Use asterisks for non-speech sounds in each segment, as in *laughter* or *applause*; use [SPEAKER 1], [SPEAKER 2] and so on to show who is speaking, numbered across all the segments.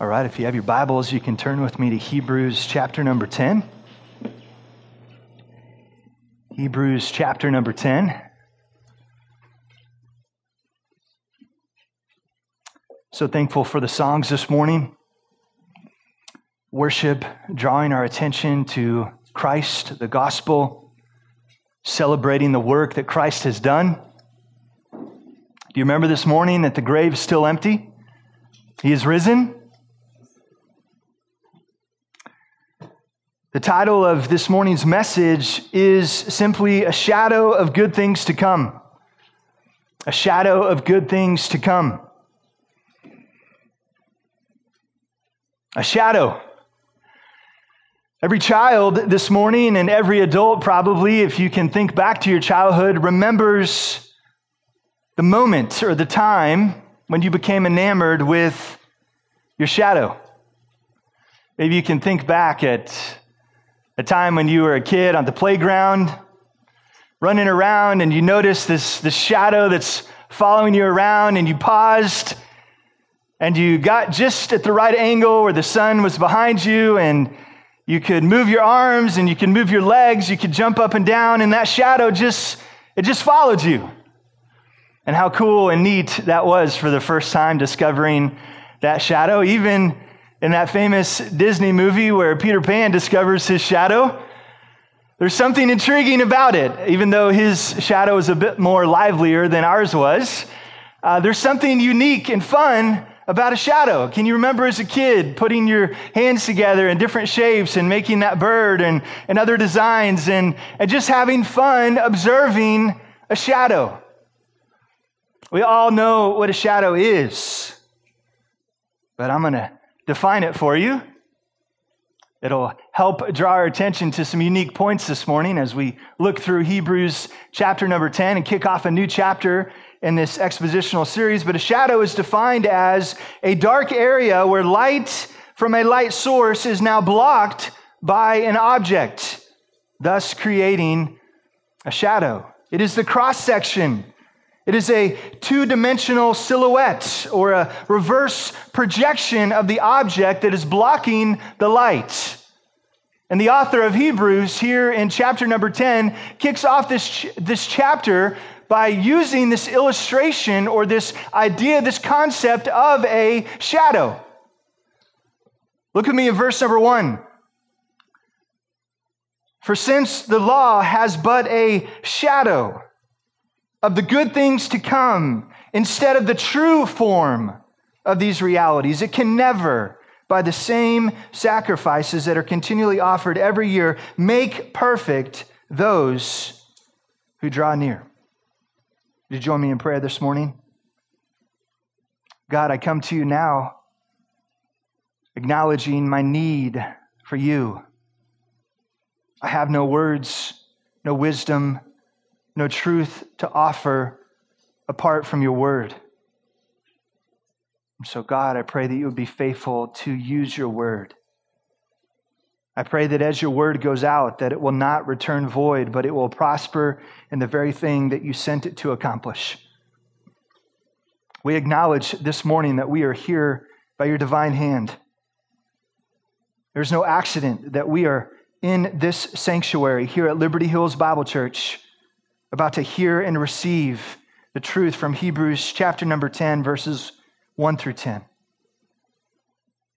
[SPEAKER 1] All right, if you have your Bibles, you can turn with me to Hebrews chapter number 10. Hebrews chapter number 10. So thankful for the songs this morning. Worship, drawing our attention to Christ, the gospel, celebrating the work that Christ has done. Do you remember this morning that the grave is still empty? He is risen. The title of this morning's message is simply A Shadow of Good Things to Come. A shadow of good things to come. A shadow. Every child this morning and every adult, probably, if you can think back to your childhood, remembers the moment or the time when you became enamored with your shadow. Maybe you can think back at a time when you were a kid on the playground, running around, and you noticed this, this shadow that's following you around, and you paused, and you got just at the right angle where the sun was behind you, and you could move your arms and you could move your legs, you could jump up and down, and that shadow just it just followed you. And how cool and neat that was for the first time discovering that shadow, even in that famous Disney movie where Peter Pan discovers his shadow. There's something intriguing about it, even though his shadow is a bit more livelier than ours was. Uh, there's something unique and fun about a shadow. Can you remember as a kid putting your hands together in different shapes and making that bird and, and other designs and, and just having fun observing a shadow? We all know what a shadow is, but I'm going to define it for you. It'll help draw our attention to some unique points this morning as we look through Hebrews chapter number 10 and kick off a new chapter in this expositional series. But a shadow is defined as a dark area where light from a light source is now blocked by an object, thus creating a shadow. It is the cross section it is a two dimensional silhouette or a reverse projection of the object that is blocking the light. And the author of Hebrews, here in chapter number 10, kicks off this, this chapter by using this illustration or this idea, this concept of a shadow. Look at me in verse number one. For since the law has but a shadow, of the good things to come instead of the true form of these realities. It can never, by the same sacrifices that are continually offered every year, make perfect those who draw near. Would you join me in prayer this morning? God, I come to you now acknowledging my need for you. I have no words, no wisdom, no truth to offer apart from your word. so, God, I pray that you would be faithful to use your word. I pray that as your word goes out, that it will not return void, but it will prosper in the very thing that you sent it to accomplish. We acknowledge this morning that we are here by your divine hand. There's no accident that we are in this sanctuary here at Liberty Hills Bible Church about to hear and receive the truth from Hebrews chapter number 10, verses 1 through 10.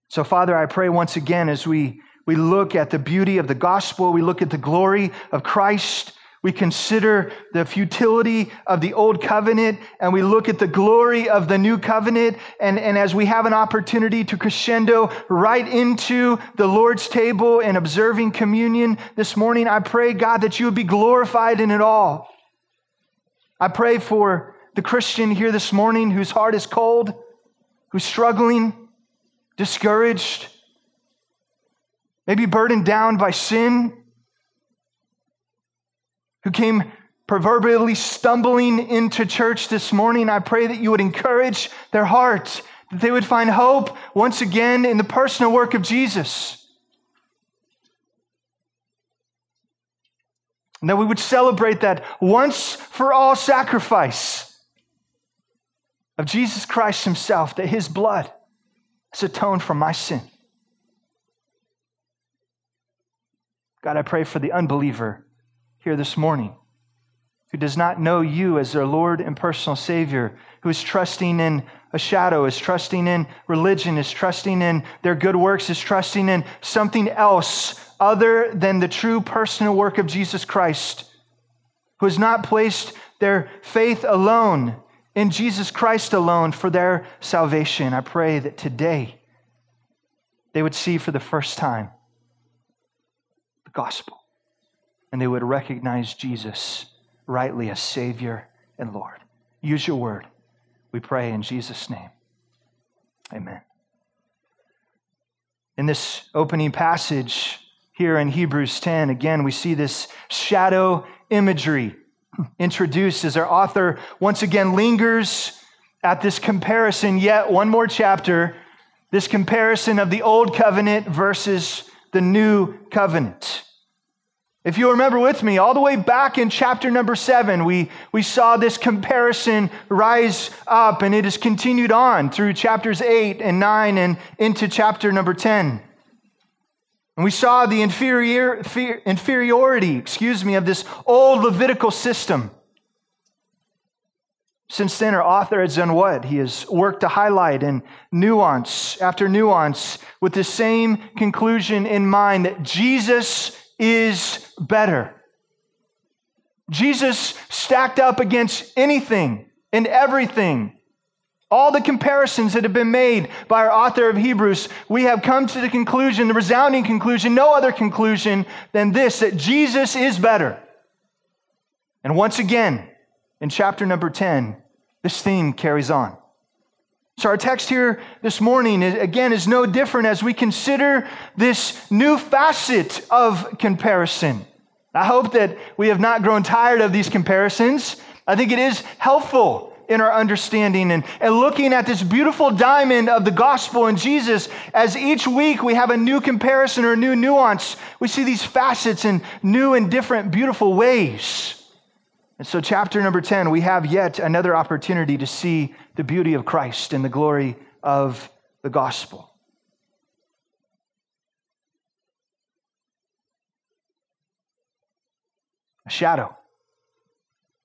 [SPEAKER 1] So, Father, I pray once again as we, we look at the beauty of the gospel, we look at the glory of Christ, we consider the futility of the old covenant, and we look at the glory of the new covenant. And, and as we have an opportunity to crescendo right into the Lord's table and observing communion this morning, I pray, God, that you would be glorified in it all. I pray for the Christian here this morning whose heart is cold, who's struggling, discouraged, maybe burdened down by sin, who came proverbially stumbling into church this morning. I pray that you would encourage their heart, that they would find hope once again in the personal work of Jesus. And that we would celebrate that once for all sacrifice of Jesus Christ Himself, that His blood has atoned for my sin. God, I pray for the unbeliever here this morning who does not know you as their Lord and personal Savior, who is trusting in a shadow, is trusting in religion, is trusting in their good works, is trusting in something else other than the true personal work of Jesus Christ, who has not placed their faith alone in Jesus Christ alone for their salvation. I pray that today they would see for the first time the gospel and they would recognize Jesus rightly as Savior and Lord. Use your word. We pray in Jesus' name. Amen. In this opening passage here in Hebrews 10, again, we see this shadow imagery introduced as our author once again lingers at this comparison, yet one more chapter, this comparison of the old covenant versus the new covenant. If you remember with me, all the way back in chapter number seven, we, we saw this comparison rise up, and it has continued on through chapters eight and nine and into chapter number 10. And we saw the inferior, inferiority, excuse me, of this old Levitical system. Since then, our author has done what? He has worked to highlight and nuance after nuance with the same conclusion in mind that Jesus is better. Jesus stacked up against anything and everything. All the comparisons that have been made by our author of Hebrews, we have come to the conclusion, the resounding conclusion, no other conclusion than this that Jesus is better. And once again, in chapter number 10, this theme carries on. So, our text here this morning, again, is no different as we consider this new facet of comparison. I hope that we have not grown tired of these comparisons. I think it is helpful in our understanding and, and looking at this beautiful diamond of the gospel in Jesus as each week we have a new comparison or a new nuance. We see these facets in new and different, beautiful ways. And so, chapter number 10, we have yet another opportunity to see the beauty of Christ and the glory of the gospel. A shadow,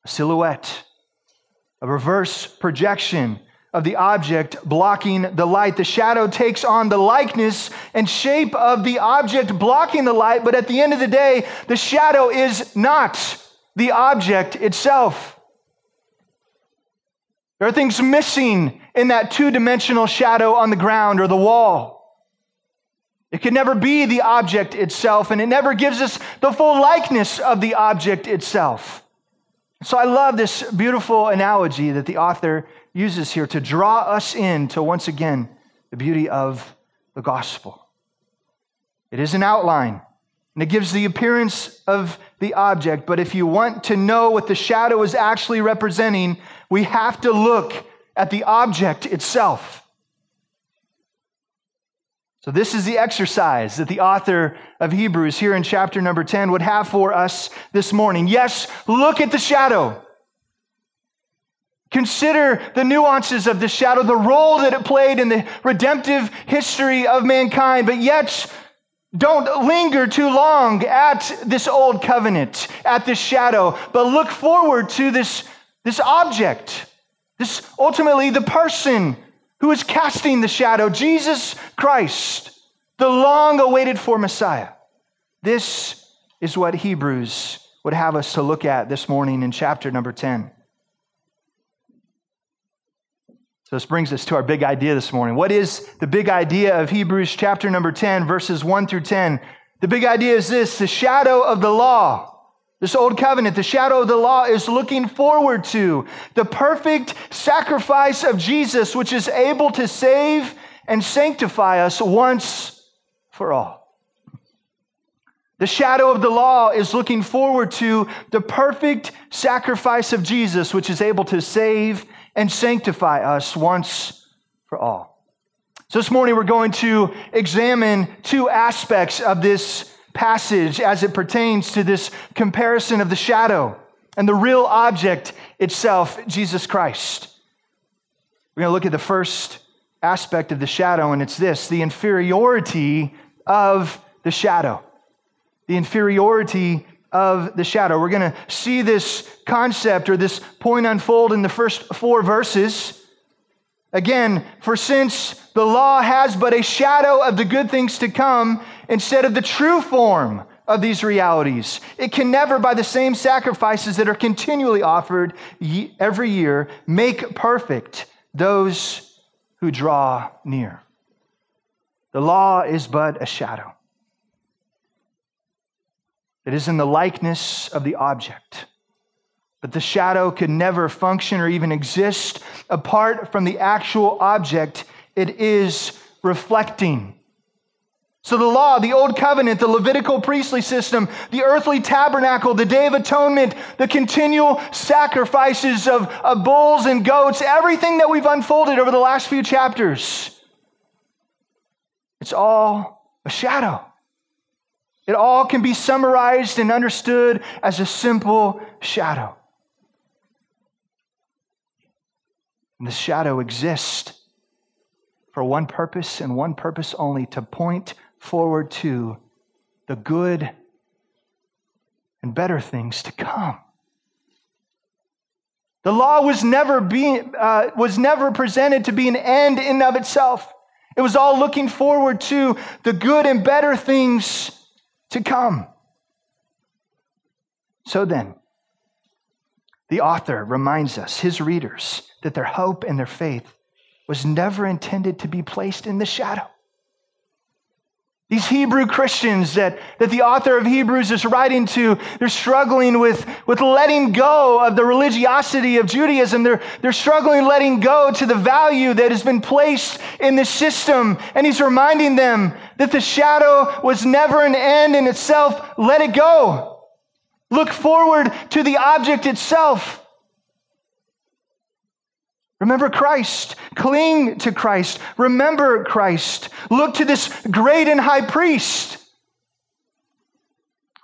[SPEAKER 1] a silhouette, a reverse projection of the object blocking the light. The shadow takes on the likeness and shape of the object blocking the light, but at the end of the day, the shadow is not the object itself. There are things missing in that two dimensional shadow on the ground or the wall. It can never be the object itself, and it never gives us the full likeness of the object itself. So I love this beautiful analogy that the author uses here to draw us in to once again the beauty of the gospel. It is an outline, and it gives the appearance of the object. But if you want to know what the shadow is actually representing, we have to look at the object itself. So, this is the exercise that the author of Hebrews here in chapter number 10 would have for us this morning. Yes, look at the shadow. Consider the nuances of the shadow, the role that it played in the redemptive history of mankind, but yet don't linger too long at this old covenant, at this shadow, but look forward to this, this object, this ultimately the person who is casting the shadow, Jesus Christ, the long awaited for Messiah. This is what Hebrews would have us to look at this morning in chapter number 10. So, this brings us to our big idea this morning. What is the big idea of Hebrews chapter number 10, verses 1 through 10? The big idea is this the shadow of the law, this old covenant, the shadow of the law is looking forward to the perfect sacrifice of Jesus, which is able to save and sanctify us once for all. The shadow of the law is looking forward to the perfect sacrifice of Jesus, which is able to save and sanctify us once for all. So, this morning we're going to examine two aspects of this passage as it pertains to this comparison of the shadow and the real object itself, Jesus Christ. We're going to look at the first aspect of the shadow, and it's this the inferiority of the shadow. The inferiority of the shadow. We're going to see this concept or this point unfold in the first four verses. Again, for since the law has but a shadow of the good things to come instead of the true form of these realities, it can never, by the same sacrifices that are continually offered every year, make perfect those who draw near. The law is but a shadow. It is in the likeness of the object. But the shadow could never function or even exist apart from the actual object it is reflecting. So, the law, the old covenant, the Levitical priestly system, the earthly tabernacle, the day of atonement, the continual sacrifices of, of bulls and goats, everything that we've unfolded over the last few chapters, it's all a shadow. It all can be summarized and understood as a simple shadow. And the shadow exists for one purpose and one purpose only to point forward to the good and better things to come. The law was never, being, uh, was never presented to be an end in of itself. It was all looking forward to the good and better things to come. So then, the author reminds us, his readers, that their hope and their faith was never intended to be placed in the shadow. These Hebrew Christians that, that the author of Hebrews is writing to, they're struggling with, with letting go of the religiosity of Judaism. They're, they're struggling letting go to the value that has been placed in the system. And he's reminding them that the shadow was never an end in itself. Let it go. Look forward to the object itself. Remember Christ. Cling to Christ. Remember Christ. Look to this great and high priest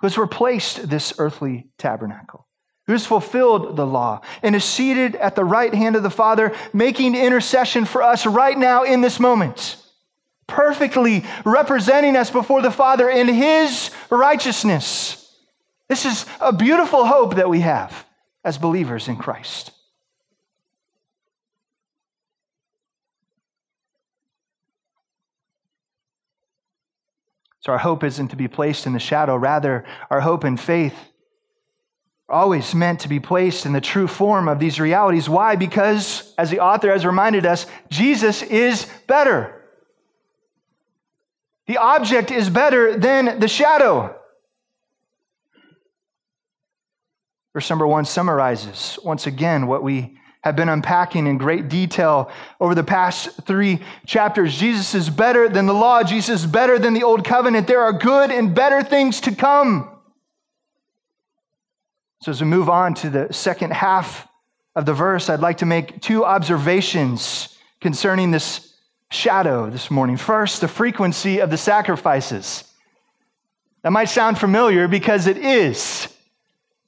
[SPEAKER 1] who has replaced this earthly tabernacle, who has fulfilled the law and is seated at the right hand of the Father, making intercession for us right now in this moment, perfectly representing us before the Father in his righteousness. This is a beautiful hope that we have as believers in Christ. So our hope isn't to be placed in the shadow. Rather, our hope and faith are always meant to be placed in the true form of these realities. Why? Because, as the author has reminded us, Jesus is better. The object is better than the shadow. Verse number one summarizes once again what we have been unpacking in great detail over the past three chapters. Jesus is better than the law. Jesus is better than the old covenant. There are good and better things to come. So, as we move on to the second half of the verse, I'd like to make two observations concerning this shadow this morning. First, the frequency of the sacrifices. That might sound familiar because it is.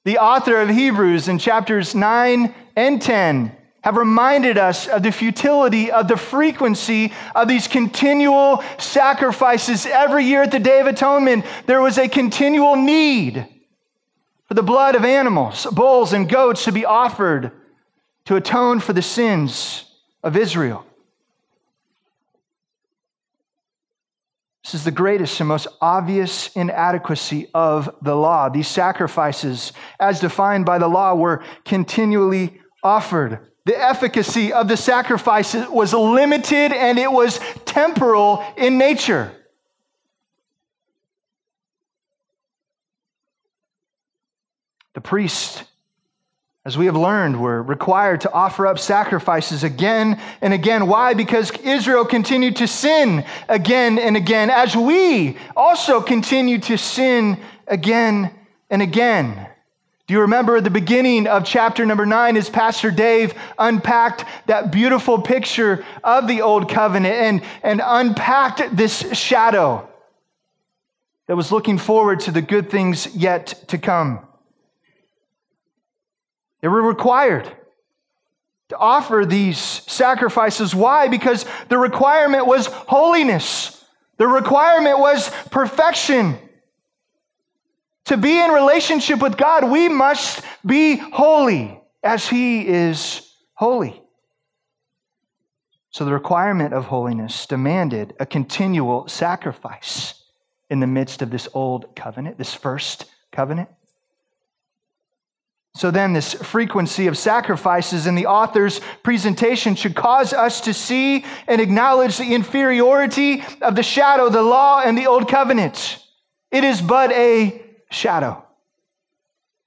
[SPEAKER 1] The author of Hebrews in chapters 9 and 10 have reminded us of the futility of the frequency of these continual sacrifices every year at the Day of Atonement. There was a continual need for the blood of animals, bulls, and goats to be offered to atone for the sins of Israel. This is the greatest and most obvious inadequacy of the law. These sacrifices, as defined by the law, were continually offered. The efficacy of the sacrifice was limited and it was temporal in nature. The priests, as we have learned, we're required to offer up sacrifices again and again. Why? Because Israel continued to sin again and again, as we also continue to sin again and again. You remember the beginning of chapter number nine as Pastor Dave unpacked that beautiful picture of the old covenant and, and unpacked this shadow that was looking forward to the good things yet to come? They were required to offer these sacrifices. Why? Because the requirement was holiness, the requirement was perfection. To be in relationship with God, we must be holy as He is holy. So the requirement of holiness demanded a continual sacrifice in the midst of this old covenant, this first covenant. So then, this frequency of sacrifices in the author's presentation should cause us to see and acknowledge the inferiority of the shadow, the law, and the old covenant. It is but a shadow.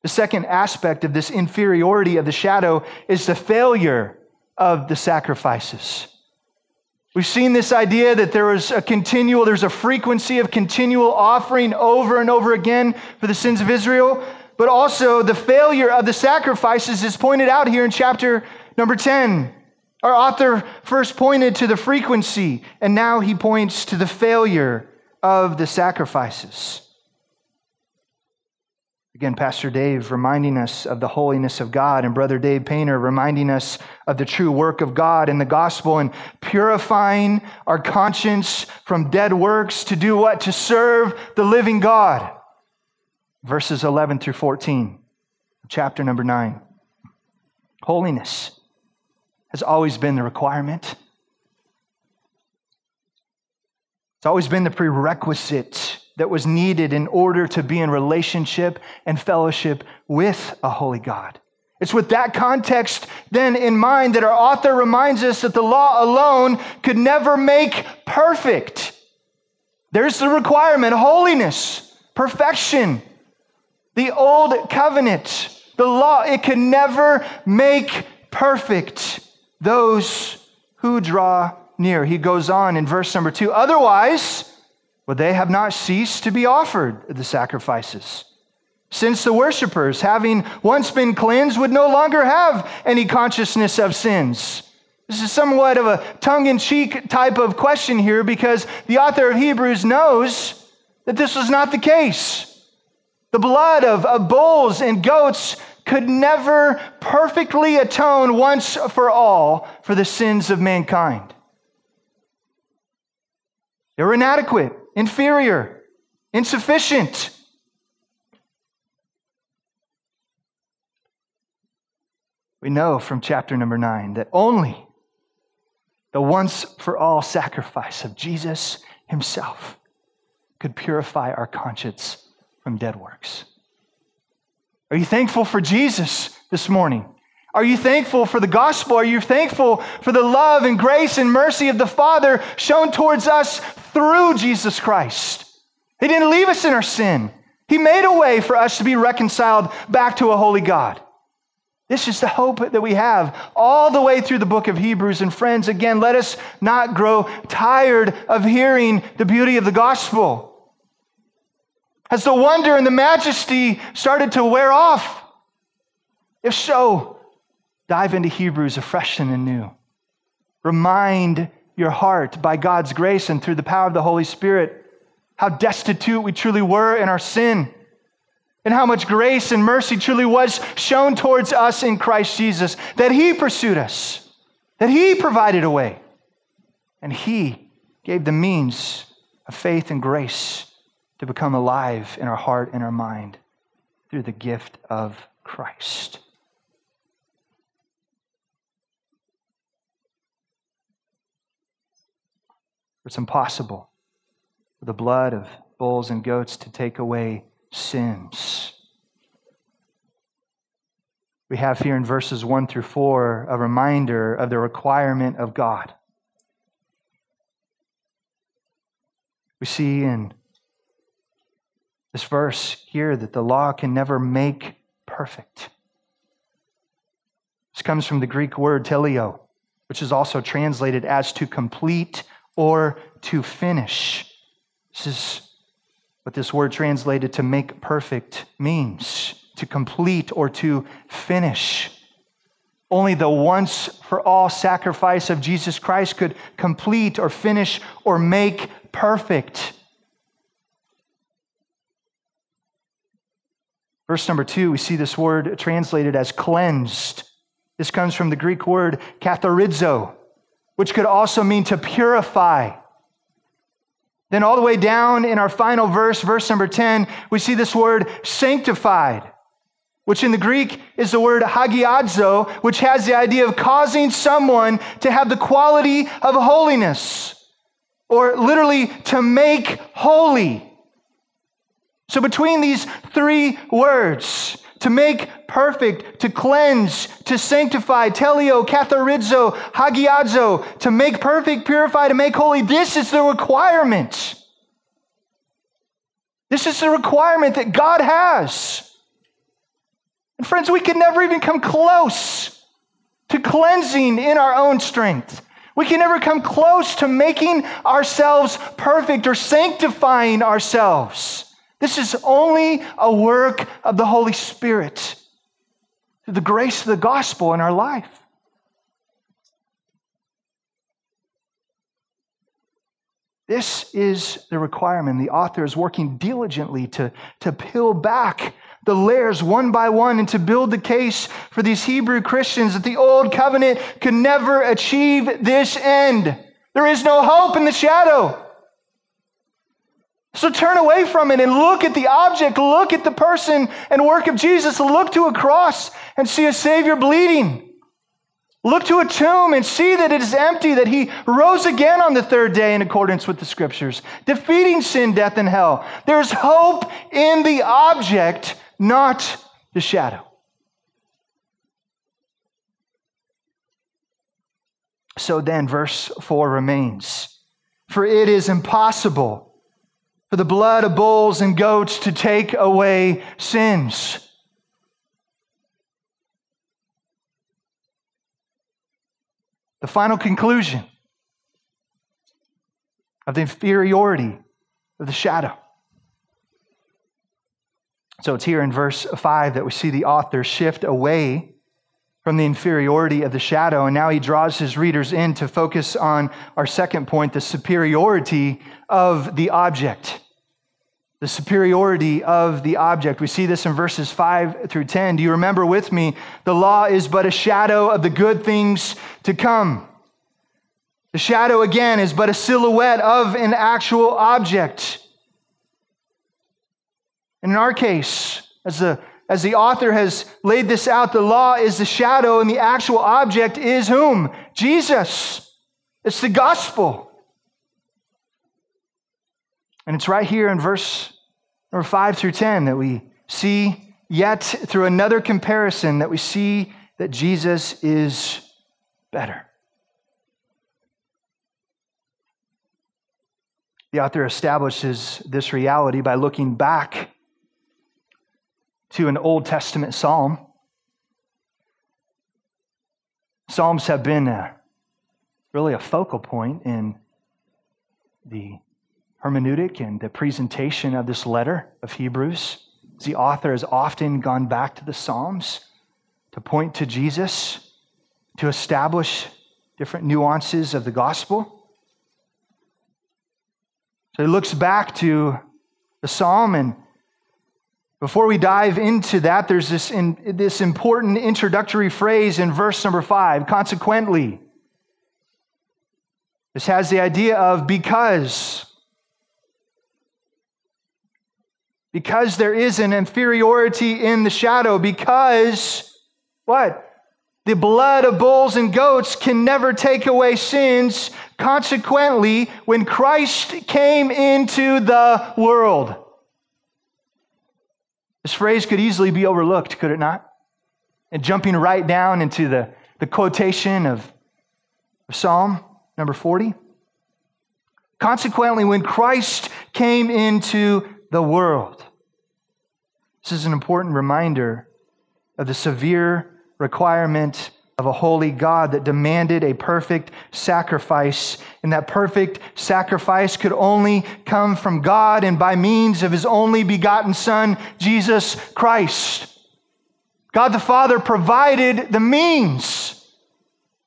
[SPEAKER 1] The second aspect of this inferiority of the shadow is the failure of the sacrifices. We've seen this idea that there is a continual, there's a frequency of continual offering over and over again for the sins of Israel, but also the failure of the sacrifices is pointed out here in chapter number 10. Our author first pointed to the frequency, and now he points to the failure of the sacrifices. Again, Pastor Dave reminding us of the holiness of God, and Brother Dave Painter reminding us of the true work of God in the gospel and purifying our conscience from dead works to do what? To serve the living God. Verses 11 through 14, chapter number 9. Holiness has always been the requirement, it's always been the prerequisite that was needed in order to be in relationship and fellowship with a holy God. It's with that context then in mind that our author reminds us that the law alone could never make perfect. There's the requirement holiness, perfection. The old covenant, the law, it can never make perfect those who draw near. He goes on in verse number two. Otherwise, but they have not ceased to be offered the sacrifices. Since the worshippers, having once been cleansed, would no longer have any consciousness of sins. This is somewhat of a tongue in cheek type of question here because the author of Hebrews knows that this was not the case. The blood of, of bulls and goats could never perfectly atone once for all for the sins of mankind. They were inadequate inferior, insufficient. We know from chapter number nine that only the once for all sacrifice of Jesus himself could purify our conscience from dead works. Are you thankful for Jesus this morning? Are you thankful for the gospel? Are you thankful for the love and grace and mercy of the Father shown towards us through Jesus Christ? He didn't leave us in our sin. He made a way for us to be reconciled back to a holy God. This is the hope that we have all the way through the book of Hebrews. And friends, again, let us not grow tired of hearing the beauty of the gospel. Has the wonder and the majesty started to wear off? If so, Dive into Hebrews afresh and anew. Remind your heart by God's grace and through the power of the Holy Spirit how destitute we truly were in our sin and how much grace and mercy truly was shown towards us in Christ Jesus, that He pursued us, that He provided a way, and He gave the means of faith and grace to become alive in our heart and our mind through the gift of Christ. It's impossible for the blood of bulls and goats to take away sins. We have here in verses 1 through 4 a reminder of the requirement of God. We see in this verse here that the law can never make perfect. This comes from the Greek word teleo, which is also translated as to complete or to finish. This is what this word translated to make perfect means to complete or to finish. Only the once for all sacrifice of Jesus Christ could complete or finish or make perfect. Verse number two, we see this word translated as cleansed. This comes from the Greek word katharizo, which could also mean to purify. Then, all the way down in our final verse, verse number 10, we see this word sanctified, which in the Greek is the word hagiadzo, which has the idea of causing someone to have the quality of holiness, or literally to make holy. So, between these three words, to make perfect, to cleanse, to sanctify, teleo, katharizo, hagiadzo, to make perfect, purify, to make holy, this is the requirement. This is the requirement that God has. And friends, we can never even come close to cleansing in our own strength. We can never come close to making ourselves perfect or sanctifying ourselves. This is only a work of the Holy Spirit the grace of the gospel in our life. This is the requirement. The author is working diligently to, to peel back the layers one by one and to build the case for these Hebrew Christians that the old covenant could never achieve this end. There is no hope in the shadow. So turn away from it and look at the object, look at the person and work of Jesus, look to a cross and see a Savior bleeding. Look to a tomb and see that it is empty, that he rose again on the third day in accordance with the scriptures, defeating sin, death, and hell. There's hope in the object, not the shadow. So then, verse 4 remains For it is impossible for the blood of bulls and goats to take away sins. The final conclusion of the inferiority of the shadow. So it's here in verse 5 that we see the author shift away from the inferiority of the shadow. And now he draws his readers in to focus on our second point the superiority of the object the superiority of the object. We see this in verses 5 through 10. Do you remember with me? The law is but a shadow of the good things to come. The shadow, again, is but a silhouette of an actual object. And in our case, as the, as the author has laid this out, the law is the shadow, and the actual object is whom? Jesus. It's the gospel. And it's right here in verse number 5 through 10 that we see, yet through another comparison, that we see that Jesus is better. The author establishes this reality by looking back to an Old Testament psalm. Psalms have been a, really a focal point in the hermeneutic and the presentation of this letter of Hebrews. The author has often gone back to the Psalms to point to Jesus, to establish different nuances of the gospel. So he looks back to the psalm, and before we dive into that, there's this, in, this important introductory phrase in verse number five consequently. This has the idea of because. because there is an inferiority in the shadow, because what? The blood of bulls and goats can never take away sins. Consequently, when Christ came into the world, this phrase could easily be overlooked, could it not? And jumping right down into the, the quotation of, of Psalm number 40. Consequently, when Christ came into the world. This is an important reminder of the severe requirement of a holy God that demanded a perfect sacrifice. And that perfect sacrifice could only come from God and by means of his only begotten Son, Jesus Christ. God the Father provided the means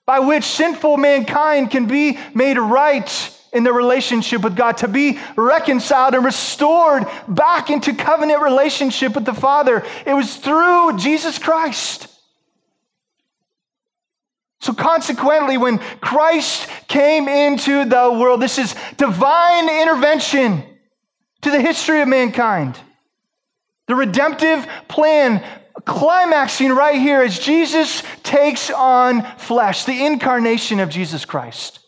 [SPEAKER 1] by which sinful mankind can be made right in their relationship with God, to be reconciled and restored back into covenant relationship with the Father. It was through Jesus Christ. So, consequently, when Christ came into the world, this is divine intervention to the history of mankind. The redemptive plan climaxing right here as Jesus takes on flesh, the incarnation of Jesus Christ.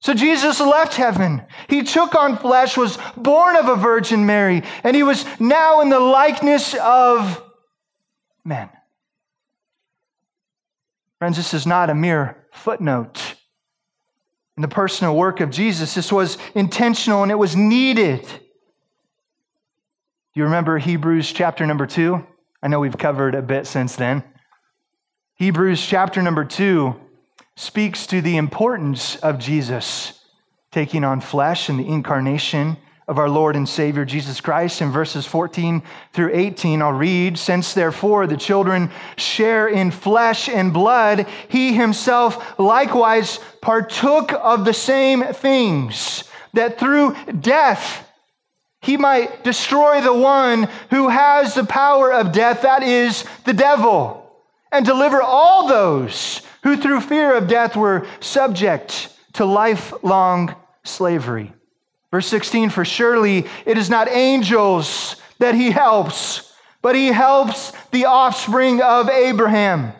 [SPEAKER 1] So Jesus left heaven. He took on flesh, was born of a Virgin Mary, and he was now in the likeness of men. Friends, this is not a mere footnote in the personal work of Jesus. This was intentional and it was needed. Do you remember Hebrews chapter number two? I know we've covered a bit since then. Hebrews chapter number two speaks to the importance of Jesus taking on flesh and the incarnation of our Lord and Savior Jesus Christ. In verses 14 through 18, I'll read Since therefore the children share in flesh and blood, he himself likewise partook of the same things, that through death he might destroy the one who has the power of death, that is, the devil, and deliver all those who through fear of death were subject to lifelong slavery. Verse 16, for surely it is not angels that he helps, but he helps the offspring of Abraham.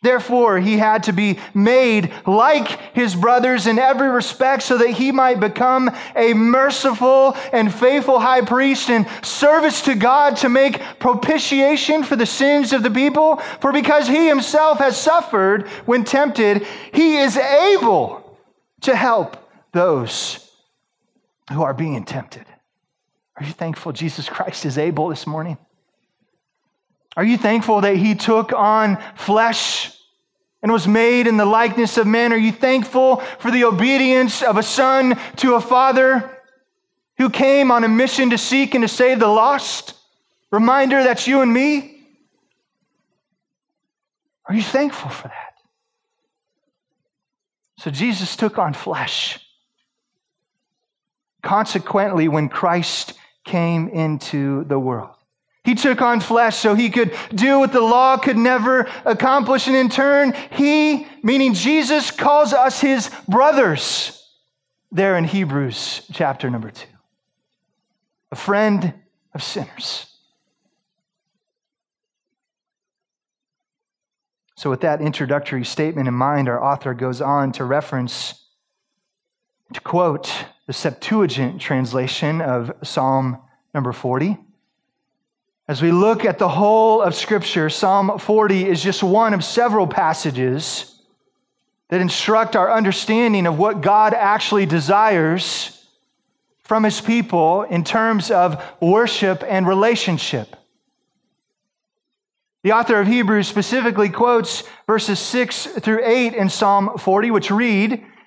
[SPEAKER 1] Therefore, he had to be made like his brothers in every respect so that he might become a merciful and faithful high priest in service to God to make propitiation for the sins of the people. For because he himself has suffered when tempted, he is able to help those who are being tempted. Are you thankful Jesus Christ is able this morning? Are you thankful that he took on flesh and was made in the likeness of men? Are you thankful for the obedience of a son to a father who came on a mission to seek and to save the lost? Reminder that's you and me. Are you thankful for that? So Jesus took on flesh. Consequently, when Christ came into the world, he took on flesh so he could do what the law could never accomplish. And in turn, he, meaning Jesus, calls us his brothers there in Hebrews chapter number two. A friend of sinners. So, with that introductory statement in mind, our author goes on to reference, to quote the Septuagint translation of Psalm number 40. As we look at the whole of Scripture, Psalm 40 is just one of several passages that instruct our understanding of what God actually desires from his people in terms of worship and relationship. The author of Hebrews specifically quotes verses 6 through 8 in Psalm 40, which read,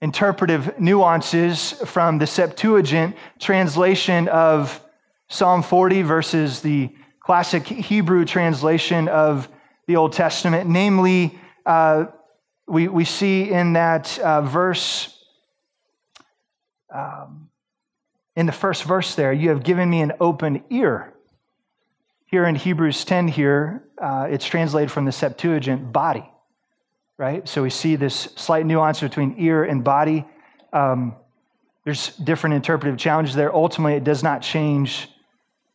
[SPEAKER 1] interpretive nuances from the Septuagint translation of Psalm 40 versus the classic Hebrew translation of the Old Testament. Namely, uh, we, we see in that uh, verse, um, in the first verse there, you have given me an open ear. Here in Hebrews 10, here, uh, it's translated from the Septuagint body right? So we see this slight nuance between ear and body. Um, there's different interpretive challenges there. Ultimately, it does not change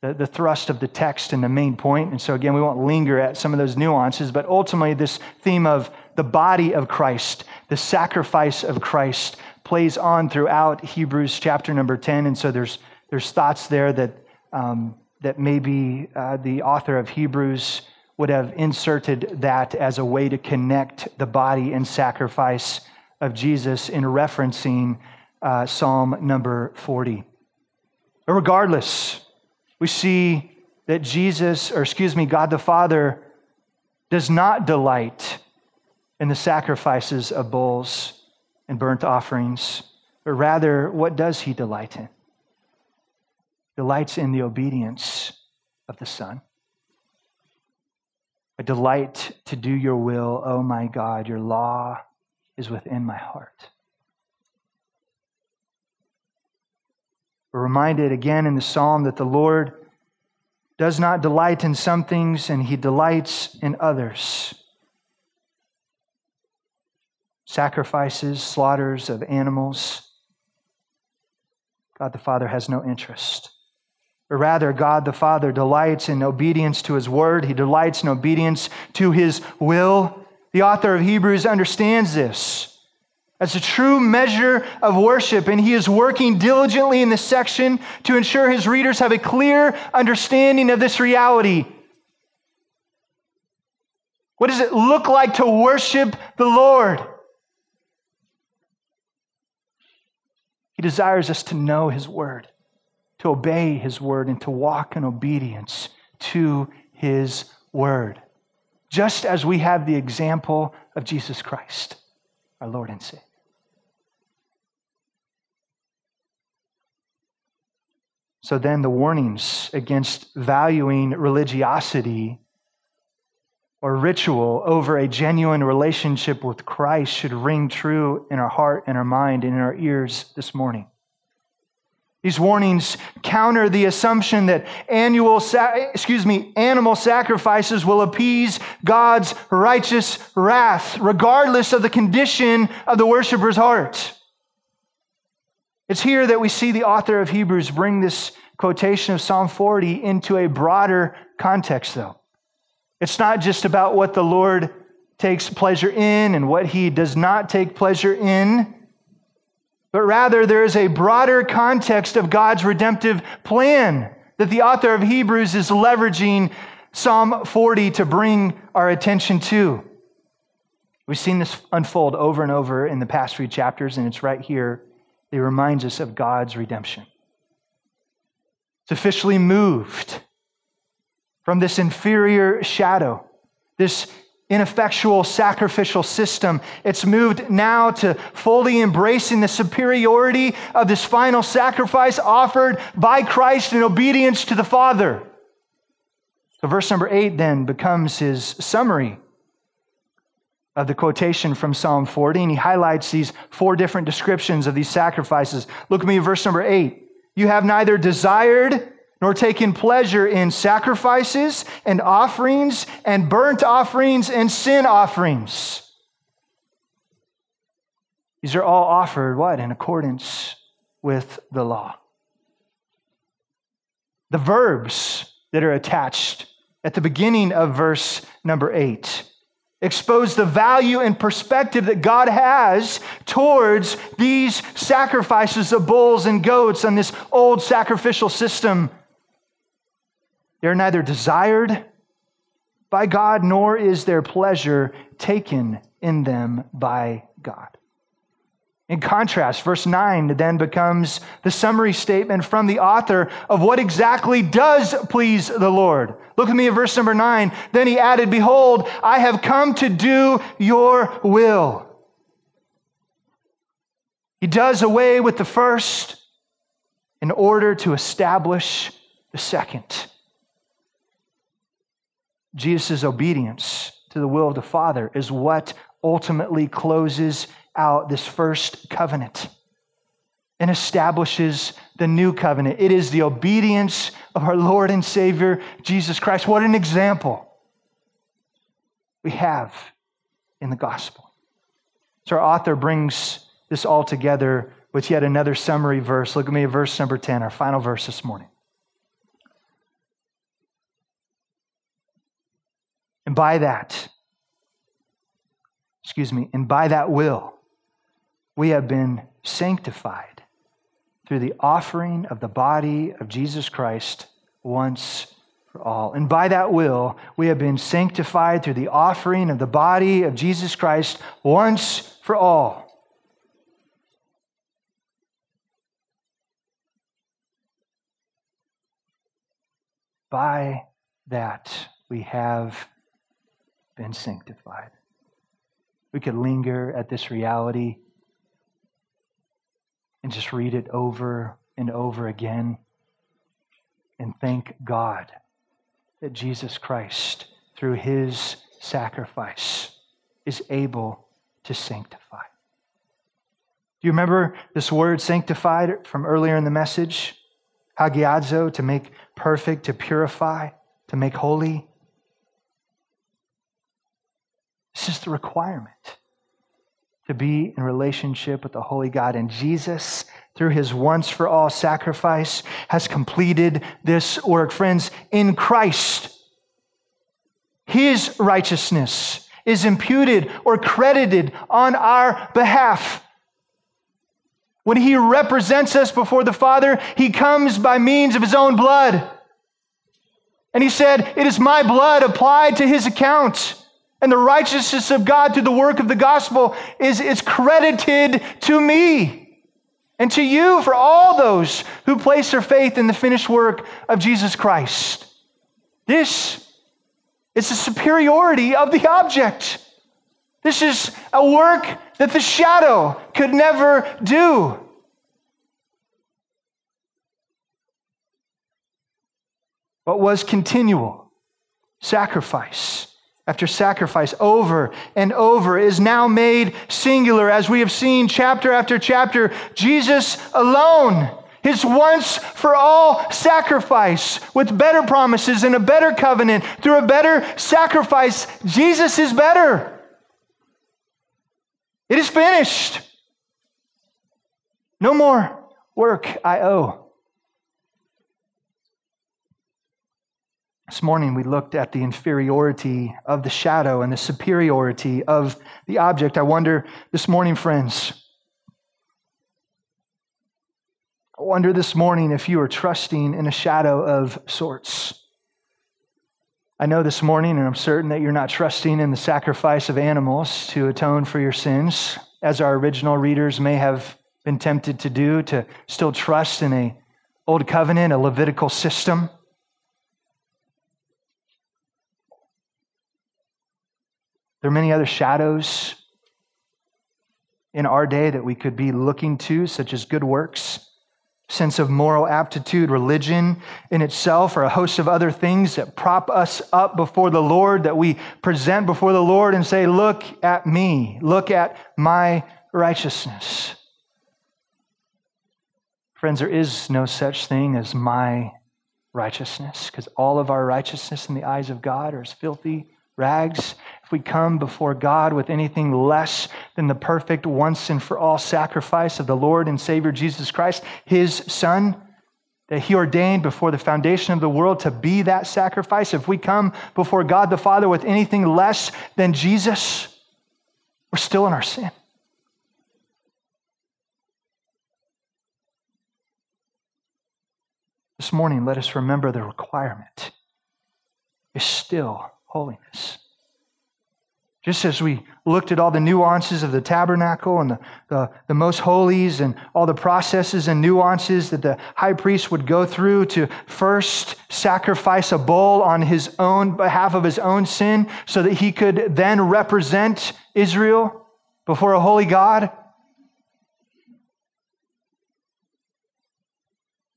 [SPEAKER 1] the, the thrust of the text and the main point. And so, again, we won't linger at some of those nuances, but ultimately, this theme of the body of Christ, the sacrifice of Christ, plays on throughout Hebrews chapter number 10. And so, there's, there's thoughts there that, um, that maybe uh, the author of Hebrews would have inserted that as a way to connect the body and sacrifice of Jesus in referencing uh, Psalm number 40. But regardless, we see that Jesus, or excuse me, God the Father, does not delight in the sacrifices of bulls and burnt offerings, but rather, what does he delight in? Delights in the obedience of the Son. I delight to do your will, O oh my God. Your law is within my heart. We're reminded again in the psalm that the Lord does not delight in some things and he delights in others. Sacrifices, slaughters of animals. God the Father has no interest. Or rather, God the Father delights in obedience to his word, he delights in obedience to his will. The author of Hebrews understands this. As a true measure of worship, and he is working diligently in this section to ensure his readers have a clear understanding of this reality. What does it look like to worship the Lord? He desires us to know his word, to obey his word, and to walk in obedience to his word, just as we have the example of Jesus Christ, our Lord and Savior. So then, the warnings against valuing religiosity or ritual over a genuine relationship with Christ should ring true in our heart and our mind and in our ears this morning. These warnings counter the assumption that annual, excuse me, animal sacrifices will appease God's righteous wrath, regardless of the condition of the worshiper's heart. It's here that we see the author of Hebrews bring this quotation of Psalm 40 into a broader context, though. It's not just about what the Lord takes pleasure in and what he does not take pleasure in, but rather there is a broader context of God's redemptive plan that the author of Hebrews is leveraging Psalm 40 to bring our attention to. We've seen this unfold over and over in the past few chapters, and it's right here it reminds us of God's redemption. It's officially moved from this inferior shadow, this ineffectual sacrificial system. It's moved now to fully embracing the superiority of this final sacrifice offered by Christ in obedience to the Father. So, verse number eight then becomes his summary of the quotation from Psalm 40, and he highlights these four different descriptions of these sacrifices. Look at me, verse number eight. You have neither desired nor taken pleasure in sacrifices and offerings and burnt offerings and sin offerings. These are all offered, what? In accordance with the law. The verbs that are attached at the beginning of verse number eight expose the value and perspective that God has towards these sacrifices of bulls and goats and this old sacrificial system. They're neither desired by God, nor is their pleasure taken in them by God. In contrast, verse 9 then becomes the summary statement from the author of what exactly does please the Lord. Look at me at verse number 9. Then he added, Behold, I have come to do your will. He does away with the first in order to establish the second. Jesus' obedience to the will of the Father is what ultimately closes out this first covenant and establishes the new covenant. It is the obedience of our Lord and Savior, Jesus Christ. What an example we have in the gospel. So, our author brings this all together with yet another summary verse. Look at me at verse number 10, our final verse this morning. And by that, excuse me, and by that will, we have been sanctified through the offering of the body of Jesus Christ once for all. And by that will, we have been sanctified through the offering of the body of Jesus Christ once for all. By that, we have been sanctified. we could linger at this reality and just read it over and over again and thank God that Jesus Christ, through his sacrifice, is able to sanctify. Do you remember this word sanctified from earlier in the message? Hagiadzo, to make perfect, to purify, to make holy. This is the requirement to be in relationship with the Holy God. And Jesus, through his once for all sacrifice, has completed this work. Friends, in Christ, his righteousness is imputed or credited on our behalf. When he represents us before the Father, he comes by means of his own blood. And he said, It is my blood applied to his account. And the righteousness of God through the work of the gospel is, is credited to me and to you for all those who place their faith in the finished work of Jesus Christ. This is the superiority of the object. This is a work that the shadow could never do. But was continual sacrifice after sacrifice over and over is now made singular as we have seen chapter after chapter. Jesus alone, his once for all sacrifice with better promises and a better covenant through a better sacrifice. Jesus is better. It is finished. No more work I owe. This morning we looked at the inferiority of the shadow and the superiority of the object. I wonder this morning, friends, I wonder this morning if you are trusting in a shadow of sorts. I know this morning, and I'm certain that you're not trusting in the sacrifice of animals to atone for your sins, as our original readers may have been tempted to do, to still trust in a old covenant, a Levitical system. There are many other shadows in our day that we could be looking to, such as good works sense of moral aptitude, religion in itself, or a host of other things that prop us up before the Lord, that we present before the Lord and say, Look at me, look at my righteousness. Friends, there is no such thing as my righteousness, because all of our righteousness in the eyes of God are as filthy rags we come before God with anything less than the perfect once and for all sacrifice of the Lord and Savior Jesus Christ, his Son, that he ordained before the foundation of the world to be that sacrifice, if we come before God the Father with anything less than Jesus, we're still in our sin. This morning, let us remember the requirement is still holiness. Just as we looked at all the nuances of the tabernacle and the, the, the, most holies and all the processes and nuances that the high priest would go through to first sacrifice a bull on his own behalf of his own sin so that he could then represent Israel before a holy God.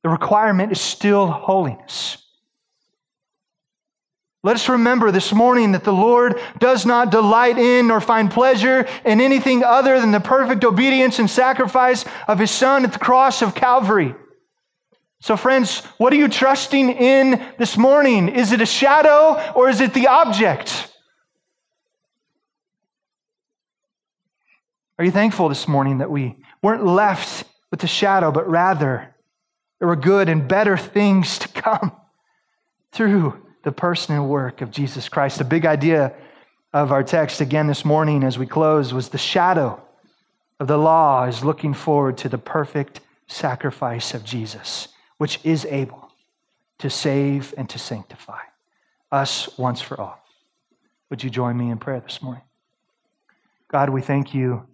[SPEAKER 1] The requirement is still holiness. Let us remember this morning that the Lord does not delight in or find pleasure in anything other than the perfect obedience and sacrifice of his Son at the cross of Calvary. So, friends, what are you trusting in this morning? Is it a shadow or is it the object? Are you thankful this morning that we weren't left with the shadow, but rather there were good and better things to come *laughs* through the person and work of Jesus Christ. The big idea of our text again this morning as we close was the shadow of the law is looking forward to the perfect sacrifice of Jesus, which is able to save and to sanctify us once for all. Would you join me in prayer this morning? God, we thank you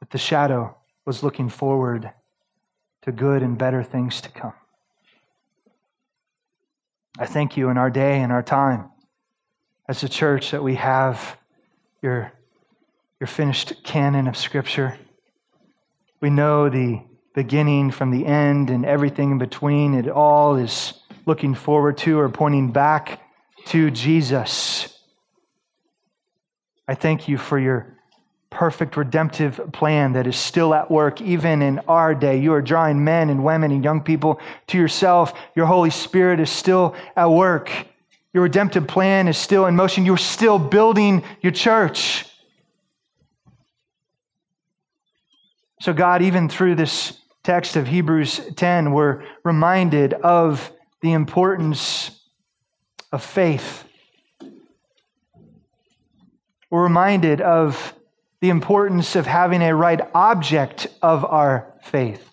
[SPEAKER 1] that the shadow was looking forward to good and better things to come. I thank you in our day and our time as a church that we have your, your finished canon of Scripture. We know the beginning from the end and everything in between. It all is looking forward to or pointing back to Jesus. I thank you for your perfect redemptive plan that is still at work even in our day. You are drawing men and women and young people to yourself. Your Holy Spirit is still at work. Your redemptive plan is still in motion. You're still building your church. So, God, even through this text of Hebrews 10, we're reminded of the importance of faith. We're reminded of the importance of having a right object of our faith.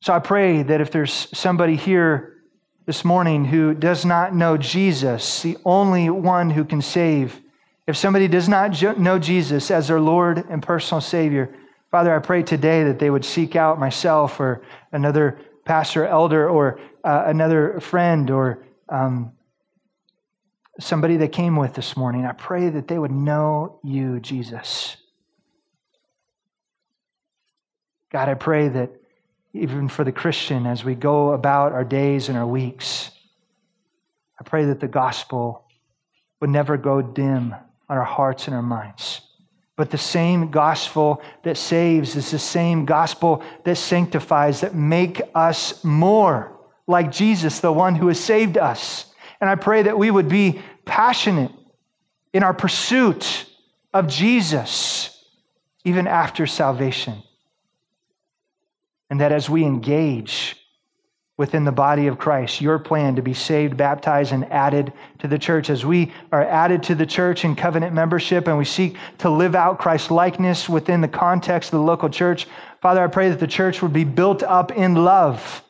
[SPEAKER 1] So I pray that if there's somebody here this morning who does not know Jesus, the only one who can save, if somebody does not know Jesus as their Lord and personal Savior, Father, I pray today that they would seek out myself or another pastor, elder, or uh, another friend, or um, somebody that came with this morning. I pray that they would know you, Jesus. God, I pray that even for the Christian, as we go about our days and our weeks, I pray that the gospel would never go dim on our hearts and our minds. But the same gospel that saves is the same gospel that sanctifies, that make us more like Jesus, the one who has saved us. And I pray that we would be passionate in our pursuit of Jesus, even after salvation. And that as we engage within the body of Christ, your plan to be saved, baptized, and added to the church, as we are added to the church in covenant membership and we seek to live out Christ's likeness within the context of the local church, Father, I pray that the church would be built up in love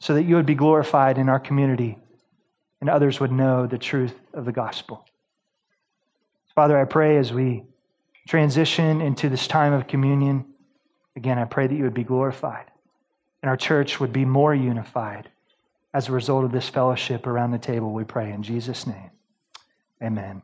[SPEAKER 1] so that you would be glorified in our community and others would know the truth of the gospel. Father, I pray as we transition into this time of communion, again, I pray that you would be glorified and our church would be more unified as a result of this fellowship around the table, we pray in Jesus' name. Amen.